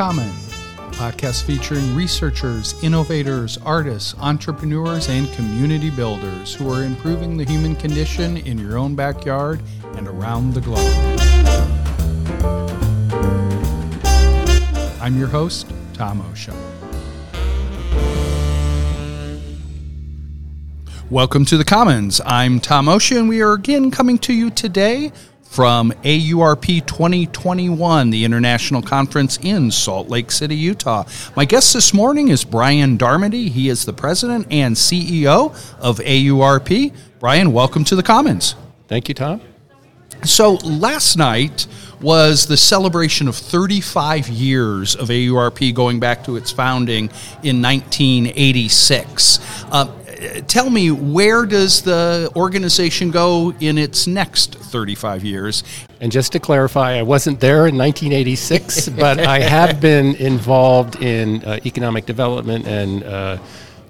Commons, podcast featuring researchers, innovators, artists, entrepreneurs, and community builders who are improving the human condition in your own backyard and around the globe. I'm your host, Tom Osha. Welcome to the Commons. I'm Tom Osha, and we are again coming to you today from AURP 2021, the international conference in Salt Lake City, Utah. My guest this morning is Brian Darmody. He is the president and CEO of AURP. Brian, welcome to the Commons. Thank you, Tom. So, last night was the celebration of 35 years of AURP going back to its founding in 1986. Uh, tell me, where does the organization go in its next 35 years? And just to clarify, I wasn't there in 1986, but I have been involved in uh, economic development and uh,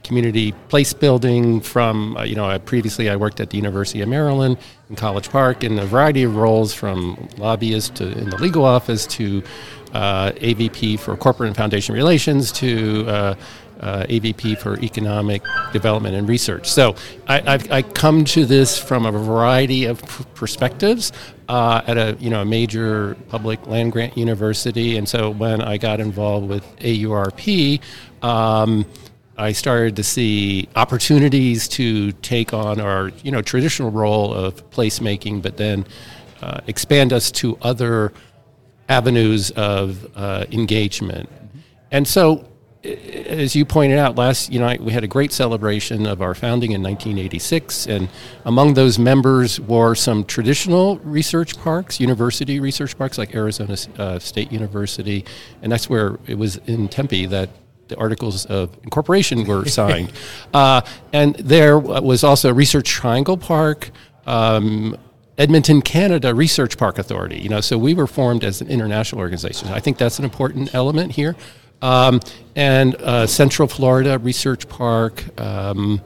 community place building from, uh, you know, I previously I worked at the University of Maryland in College Park in a variety of roles from lobbyist to in the legal office to uh, AVP for corporate and foundation relations to uh, uh, AVP for Economic Development and Research. So I, I've, I come to this from a variety of perspectives uh, at a you know a major public land grant university, and so when I got involved with AURP. Um, I started to see opportunities to take on our you know traditional role of placemaking, but then uh, expand us to other avenues of uh, engagement. And so as you pointed out last you know we had a great celebration of our founding in 1986 and among those members were some traditional research parks university research parks like arizona uh, state university and that's where it was in tempe that the articles of incorporation were signed uh, and there was also research triangle park um, Edmonton, Canada Research Park Authority. You know, so we were formed as an international organization. I think that's an important element here. Um, and uh, Central Florida Research Park, um,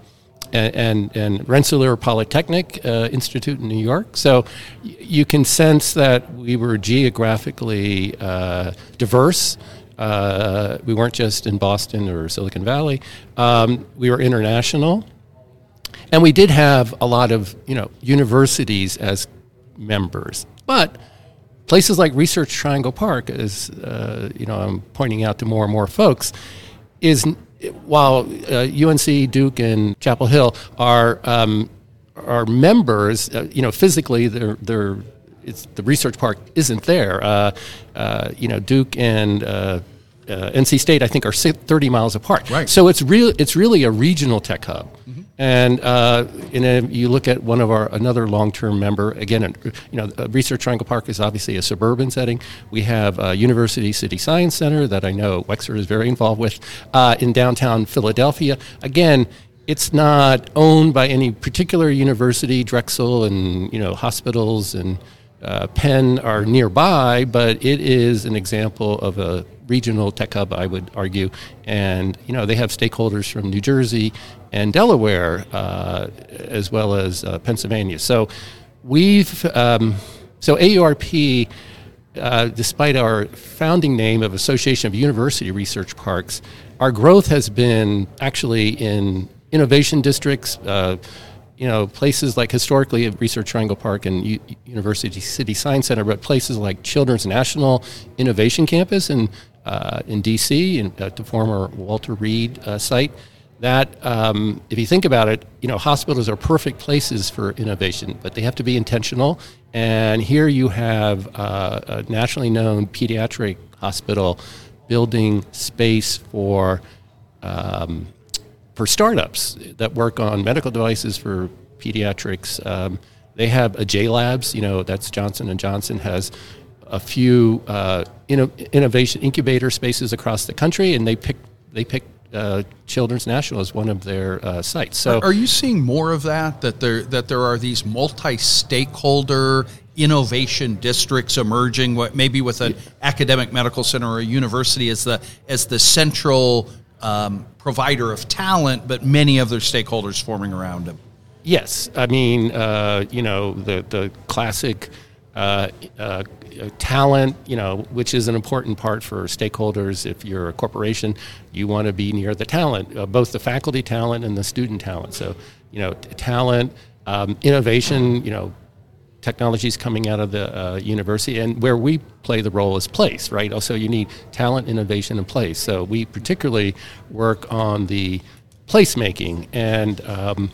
and, and, and, Rensselaer Polytechnic uh, Institute in New York. So y- you can sense that we were geographically uh, diverse. Uh, we weren't just in Boston or Silicon Valley. Um, we were international. And we did have a lot of, you know, universities as members. But places like Research Triangle Park, as uh, you know, I'm pointing out to more and more folks, is while uh, UNC, Duke, and Chapel Hill are um, are members, uh, you know, physically they're they're it's the research park isn't there. Uh, uh, you know, Duke and uh, uh, NC State, I think, are 30 miles apart. Right. So it's real. It's really a regional tech hub. Mm-hmm. And uh, you look at one of our another long-term member again. You know, Research Triangle Park is obviously a suburban setting. We have uh, University City Science Center that I know Wexford is very involved with uh, in downtown Philadelphia. Again, it's not owned by any particular university. Drexel and you know hospitals and uh, Penn are nearby, but it is an example of a regional tech hub, I would argue. And you know they have stakeholders from New Jersey and Delaware, uh, as well as uh, Pennsylvania. So we've um, so AURP. Uh, despite our founding name of Association of University Research Parks, our growth has been actually in innovation districts, uh, you know, places like historically Research Triangle Park and U- University City Science Center, but places like Children's National Innovation Campus in uh, in D.C. and at the former Walter Reed uh, site. That, um, if you think about it, you know, hospitals are perfect places for innovation, but they have to be intentional. And here you have uh, a nationally known pediatric hospital building space for um, for startups that work on medical devices for pediatrics. Um, they have a J Labs. You know, that's Johnson and Johnson has a few uh, inno- innovation incubator spaces across the country, and they pick they pick uh, Children's National as one of their uh, sites. So, are, are, you seeing more of that? That there that there are these multi-stakeholder innovation districts emerging, what maybe with an yeah. academic medical center or a university as the as the central um, provider of talent, but many other stakeholders forming around them. Yes, I mean, uh, you know, the the classic uh, uh, talent, you know, which is an important part for stakeholders. If you're a corporation, you want to be near the talent, uh, both the faculty talent and the student talent. So, you know, t- talent, um, innovation, you know, technologies coming out of the uh, university, and where we play the role is place, right? Also, you need talent, innovation, and place. So we particularly work on the placemaking and. Um,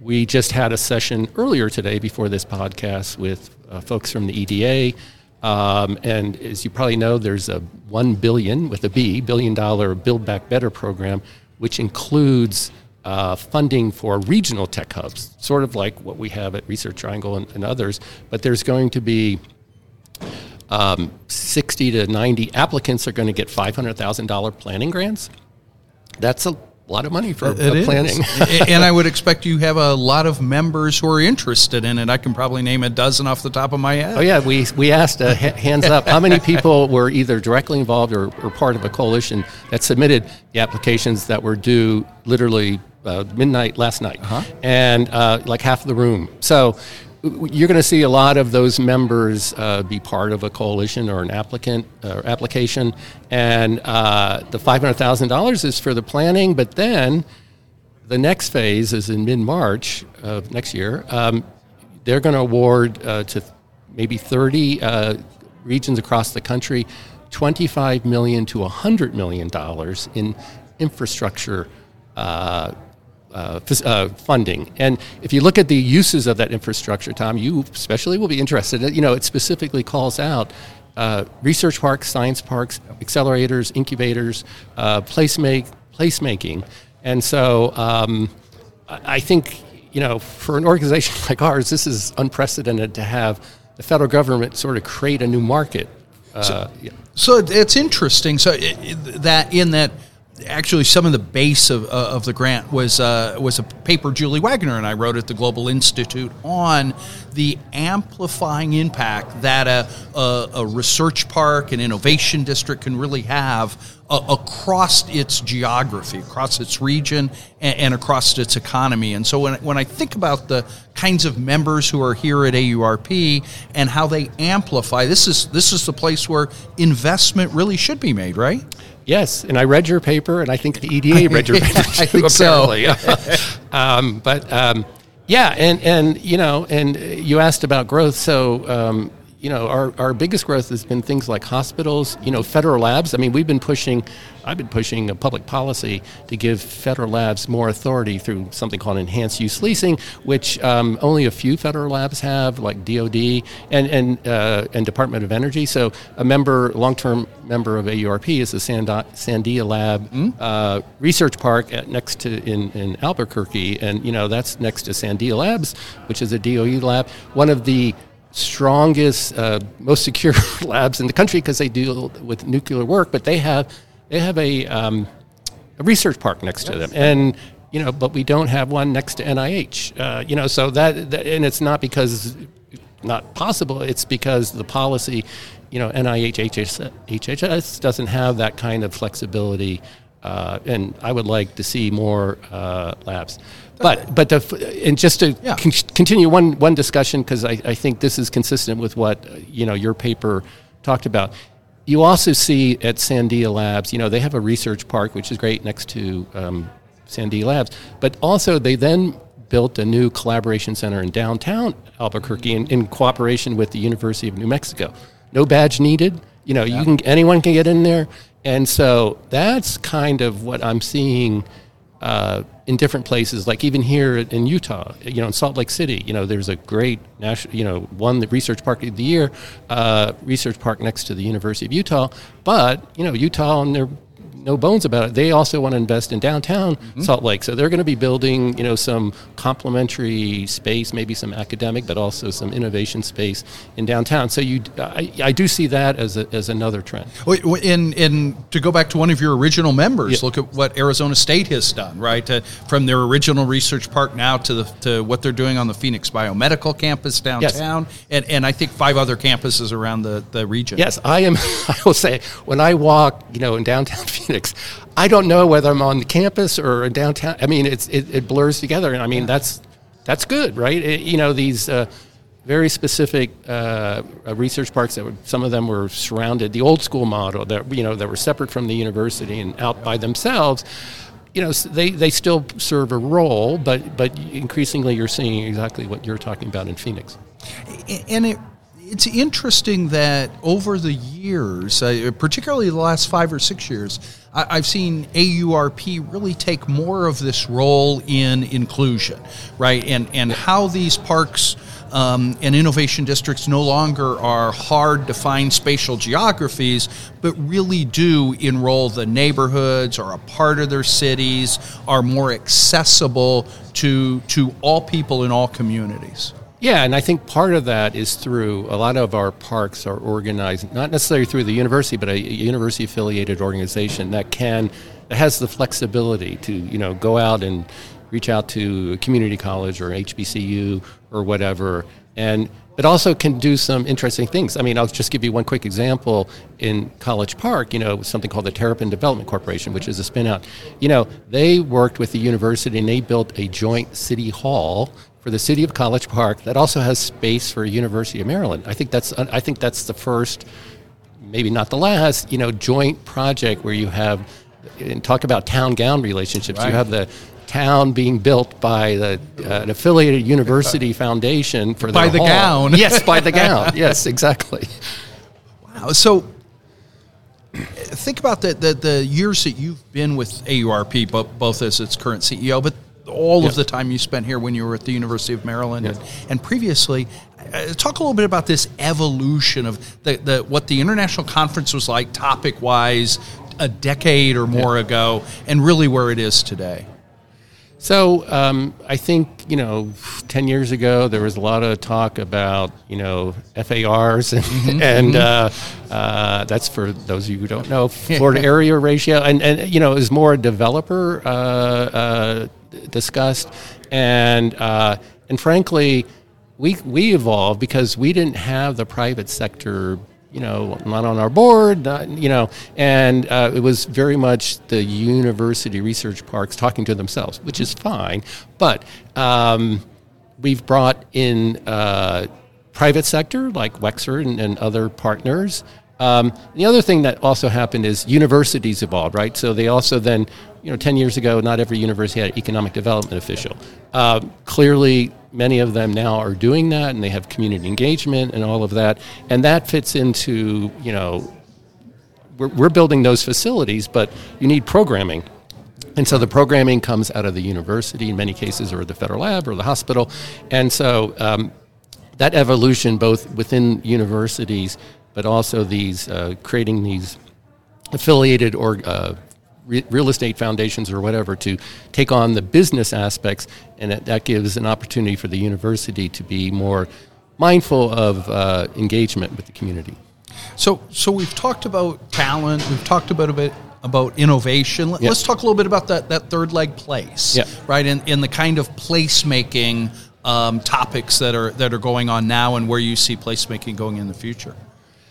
we just had a session earlier today before this podcast with uh, folks from the EDA. Um, and as you probably know, there's a one billion with a B billion dollar Build Back Better program, which includes uh, funding for regional tech hubs, sort of like what we have at Research Triangle and, and others. But there's going to be um, 60 to 90 applicants are going to get $500,000 planning grants. That's a a lot of money for it planning. and I would expect you have a lot of members who are interested in it. I can probably name a dozen off the top of my head. Oh yeah, we we asked uh, hands up how many people were either directly involved or, or part of a coalition that submitted the applications that were due literally uh, midnight last night, uh-huh. and uh, like half of the room. So you're going to see a lot of those members uh, be part of a coalition or an applicant or uh, application, and uh, the five hundred thousand dollars is for the planning. But then the next phase is in mid March of next year. Um, they're going to award uh, to maybe thirty uh, regions across the country twenty-five million to hundred million dollars in infrastructure uh, uh, funding. And if you look at the uses of that infrastructure, Tom, you especially will be interested. You know, it specifically calls out uh, research parks, science parks, accelerators, incubators, uh, placemake, placemaking. And so um, I think, you know, for an organization like ours, this is unprecedented to have the federal government sort of create a new market. Uh, so, yeah. so it's interesting. So it, that in that actually some of the base of, uh, of the grant was uh, was a paper Julie Wagner and I wrote at the Global Institute on the amplifying impact that a, a, a research park, an innovation district can really have uh, across its geography, across its region, and, and, across its economy. And so when, when I think about the kinds of members who are here at AURP and how they amplify, this is this is the place where investment really should be made, right? Yes, and I read your paper, and I think the EDA read your paper. I think apparently. so. um, but um, yeah, and and you know, and you asked about growth. So um, you know, our, our biggest growth has been things like hospitals, you know, federal labs. I mean, we've been pushing, I've been pushing a public policy to give federal labs more authority through something called enhanced use leasing, which um, only a few federal labs have, like DOD and and uh, and Department of Energy. So a member, long-term member of AURP is the Sandia Lab mm-hmm. uh, Research Park at, next to in, in Albuquerque, and you know that's next to Sandia Labs, which is a DOE lab. One of the strongest, uh, most secure labs in the country because they deal with nuclear work, but they have they have a, um, a research park next to them, and you know, but we don't have one next to NIH. Uh, you know, so that, that and it's not because not possible. It's because the policy, you know, NIH HHS, HHS doesn't have that kind of flexibility, uh, and I would like to see more uh, labs. But but the and just to yeah. con- continue one one discussion because I, I think this is consistent with what you know your paper talked about. You also see at Sandia Labs, you know, they have a research park which is great next to um, Sandia Labs, but also they then built a new collaboration center in downtown Albuquerque in, in cooperation with the University of New Mexico. No badge needed. You know, yeah. you can anyone can get in there, and so that's kind of what I'm seeing uh, in different places, like even here in Utah, you know, in Salt Lake City, you know, there's a great national, you know, one the research park of the year, uh, research park next to the University of Utah. But you know, Utah and their no bones about it. They also want to invest in downtown mm-hmm. Salt Lake, so they're going to be building, you know, some complementary space, maybe some academic, but also some innovation space in downtown. So you, I, I do see that as a, as another trend. In in to go back to one of your original members, yeah. look at what Arizona State has done, right? Uh, from their original research park now to the to what they're doing on the Phoenix Biomedical campus downtown, yes. and and I think five other campuses around the the region. Yes, I am. I will say when I walk, you know, in downtown Phoenix I don't know whether I'm on the campus or in downtown. I mean, it's it, it blurs together, and I mean that's that's good, right? It, you know, these uh, very specific uh, uh, research parks that were, some of them were surrounded the old school model that you know that were separate from the university and out by themselves you know they, they still serve a role but but increasingly you're seeing exactly what you're talking about in Phoenix and it it's interesting that over the years, uh, particularly the last five or six years, I, have seen AURP really take more of this role in inclusion, right? And and how these parks um, and innovation districts no longer are hard to find spatial geographies, but really do enroll the neighborhoods or a part of their cities, are more accessible to to all people in all communities. Yeah, and I think part of that is through a lot of our parks are organized not necessarily through the university, but a university affiliated organization that can that has the flexibility to you know go out and reach out to a community college or HBCU or whatever, and it also can do some interesting things. I mean, I'll just give you one quick example. In College Park, you know, something called the Terrapin Development Corporation, which is a spinout. You know, they worked with the university and they built a joint city hall for the city of College Park that also has space for University of Maryland. I think that's I think that's the first, maybe not the last, you know, joint project where you have and talk about town gown relationships. Right. You have the town being built by the, uh, an affiliated university foundation for by the hall. gown. Yes, by the gown. Yes, exactly. Wow. So think about the, the, the years that you've been with AURP, both, both as its current CEO, but all of the time you spent here when you were at the University of Maryland and, and, previously. Uh, talk a little bit about this evolution of the, the what the international conference was like topic wise a decade or more yeah. ago and really where it is today. So um, I think you know, ten years ago there was a lot of talk about you know FARs and, mm-hmm. and mm-hmm. uh, uh, that's for those of you who don't know floor area ratio and and you know it was more a developer uh, uh discussed, and uh, and frankly, we we evolved because we didn't have the private sector you know, not on our board, not, you know, and uh, it was very much the university research parks talking to themselves, which is fine. But um, we've brought in uh, private sector like Wexford and, and other partners. Um, the other thing that also happened is universities evolved, right? So they also then you know, 10 years ago, not every university had an economic development official. Uh, clearly, many of them now are doing that, and they have community engagement and all of that. And that fits into, you know, we're, we're building those facilities, but you need programming. And so the programming comes out of the university in many cases, or the federal lab, or the hospital. And so um, that evolution, both within universities, but also these uh, creating these affiliated or uh, re- real estate foundations or whatever to take on the business aspects, and that, that gives an opportunity for the university to be more mindful of uh, engagement with the community. So, so we've talked about talent. We've talked about a bit about innovation. Let, us talk a little bit about that that third leg place, yeah. right? In in the kind of placemaking um, topics that are that are going on now, and where you see placemaking going in the future.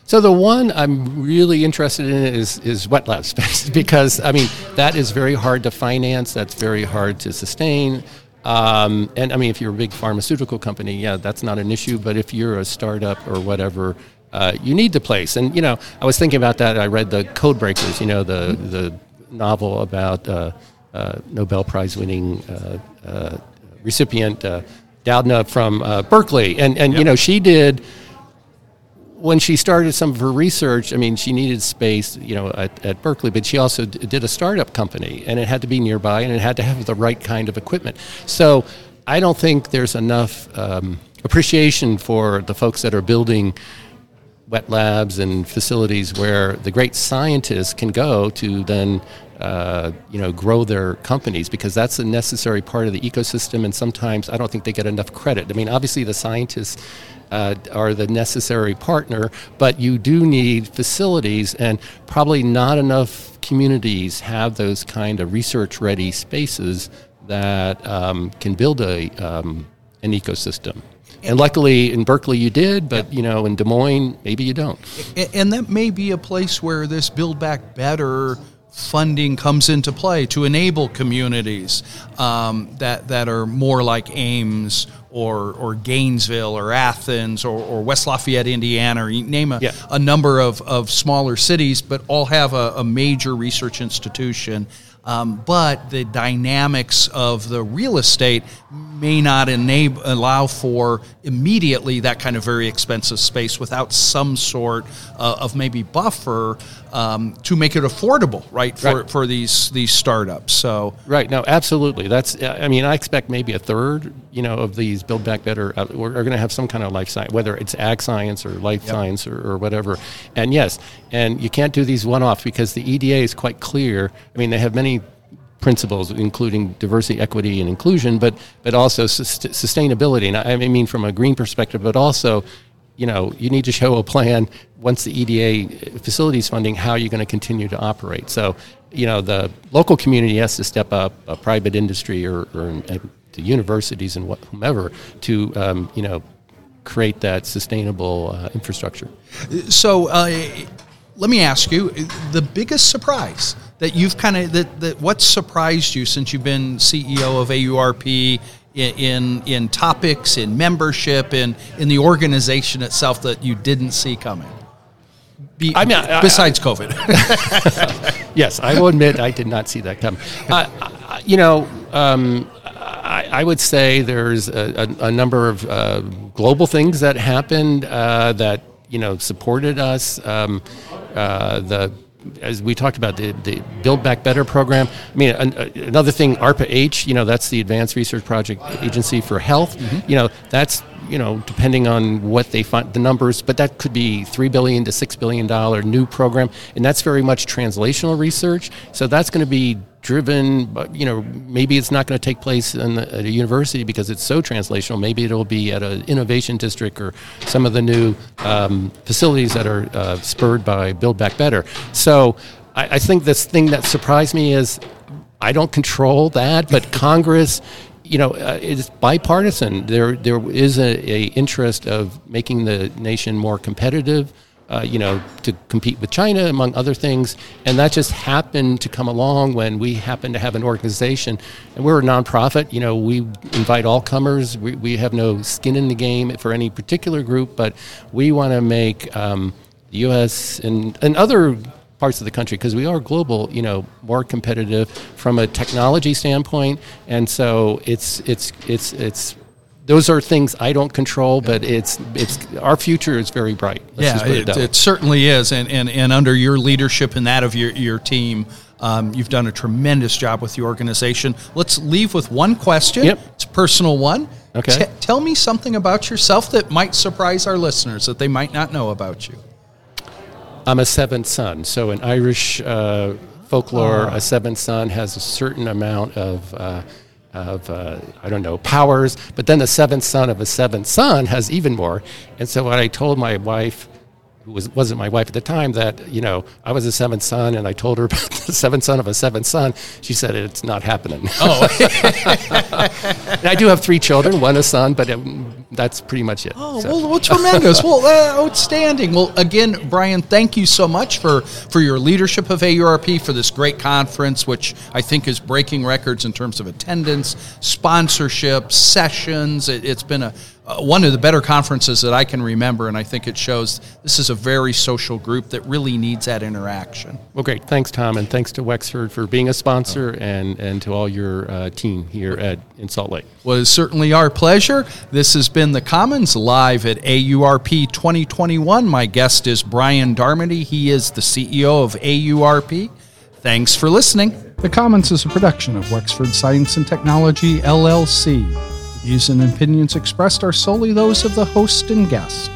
So the one I'm really interested in is is wet lab space because I mean that is very hard to finance. That's very hard to sustain. Um, and I mean, if you're a big pharmaceutical company, yeah, that's not an issue. But if you're a startup or whatever, uh, you need the place. And you know, I was thinking about that. I read the Code Breakers, you know, the the novel about uh, uh, Nobel Prize winning uh, uh, recipient uh, Doudna from Berkeley, and and yep. you know, she did when she started some of her research, I mean, she needed space, you know, at, at Berkeley, but she also d- did a startup company, and it had to be nearby, and it had to have the right kind of equipment. So I don't think there's enough um, appreciation for the folks that are building wet labs and facilities where the great scientists can go to then uh, you know grow their companies because that's a necessary part of the ecosystem and sometimes I don't think they get enough credit. I mean obviously the scientists uh, are the necessary partner, but you do need facilities, and probably not enough communities have those kind of research ready spaces that um, can build a, um, an ecosystem. And luckily in Berkeley you did, but you know in Des Moines maybe you don't. And that may be a place where this Build Back Better funding comes into play to enable communities um, that that are more like Ames or or Gainesville or Athens or, or West Lafayette, Indiana, or name a, Yeah. a number of, of smaller cities, but all have a, a major research institution. Um, but the dynamics of the real estate may not enable allow for immediately that kind of very expensive space without some sort uh, of maybe buffer um, to make it affordable, right, for, Right. for these these startups. So Right. No, absolutely. That's. I mean, I expect maybe a third, you know, of these Build Back Better uh, are, are going to have some kind of life science, whether it's ag science or life science or, or whatever. And yes, and you can't do these one off because the EDA is quite clear. I mean, they have many principles, including diversity, equity, and inclusion, but but also sus- sustainability. And I mean, from a green perspective, but also you know, you need to show a plan once the EDA facilities funding how you're going to continue to operate. So, you know, the local community has to step up, a private industry or, or the universities and what, whomever to, um, you know, create that sustainable uh, infrastructure. So uh, let me ask you the biggest surprise that you've kind of that, that what surprised you since you've been CEO of AURP in, in topics in membership in in the organization itself that you didn't see coming. Be, I mean, I- besides COVID, Yes, I will admit I did not see that coming. Uh, you know, um, I, I would say there's a, a, a number of uh, global things that happened uh, that you know supported us. Um, uh, the as we talked about the, the Build Back Better program. I mean, an, another thing, ARPA H. You know, that's the Advanced Research Project Agency for Health. Mm-hmm. You know, that's you know depending on what they find the numbers, but that could be three billion to six billion dollar new program, and that's very much translational research. So that's going to be driven, but you know maybe it's not going to take place in a university because it's so translational. Maybe it'll be at an innovation district or some of the new um, facilities that are uh, spurred by Build Back Better. So I, I think this thing that surprised me is I don't control that, but Congress. You know, uh, it's bipartisan. There, there is a, a interest of making the nation more competitive uh, you know, to compete with China, among other things. And that just happened to come along when we happen to have an organization, and we're a nonprofit. You know, we invite all comers. We, we have no skin in the game for any particular group, but we want to make um, the U.S. and, and other parts of the country because we are global you know more competitive from a technology standpoint and so it's it's it's it's those are things I don't control, but it's it's our future is very bright. Let's yeah, just put it it, it certainly is, and, and and under your leadership and that of your your team. Um, you've done a tremendous job with the organization. Let's leave with one question. Yep. It's a personal one. Okay. T- tell me something about yourself that might surprise our listeners that they might not know about you. I'm a seventh son, so in Irish uh, folklore, Ah. a seventh son has a certain amount of. Uh, of uh, I don't know powers, but then the seventh son of a seventh son has even more. And so what I told my wife, who was wasn't my wife at the time, that you know I was a seventh son, and I told her about the seventh son of a seventh son. She said it's not happening. Oh, And I do have three children, one a son, but um, that's pretty much it. Oh, So- well, well, tremendous. well, uh, outstanding. Well, again, Brian, thank you so much for, for your leadership of AURP for this great conference, which I think is breaking records in terms of attendance, sponsorship, sessions. It, it's been a, uh, one of the better conferences that I can remember, and I think it shows this is a very social group that really needs that interaction. Well, great. Thanks, Tom, and thanks to Wexford for being a sponsor, and, and to all your uh, team here at in Salt Lake. Well, it's certainly our pleasure. This has been The Commons live at AURP 2021. My guest is Brian Darmody. He is the CEO of AURP. Thanks for listening. The Commons is a production of Wexford Science and Technology, LLC. Views and opinions expressed are solely those of the host and guest.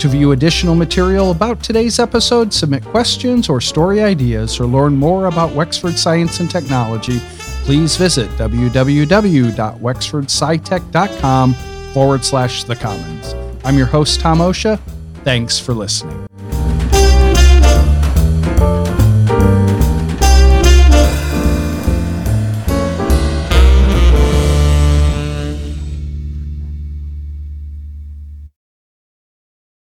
To view additional material about today's episode, submit questions or story ideas, or learn more about Wexford Science and Technology, please visit www.wexfordscitech.com forward slash the commons. I'm your host, Tom Osha. Thanks for listening.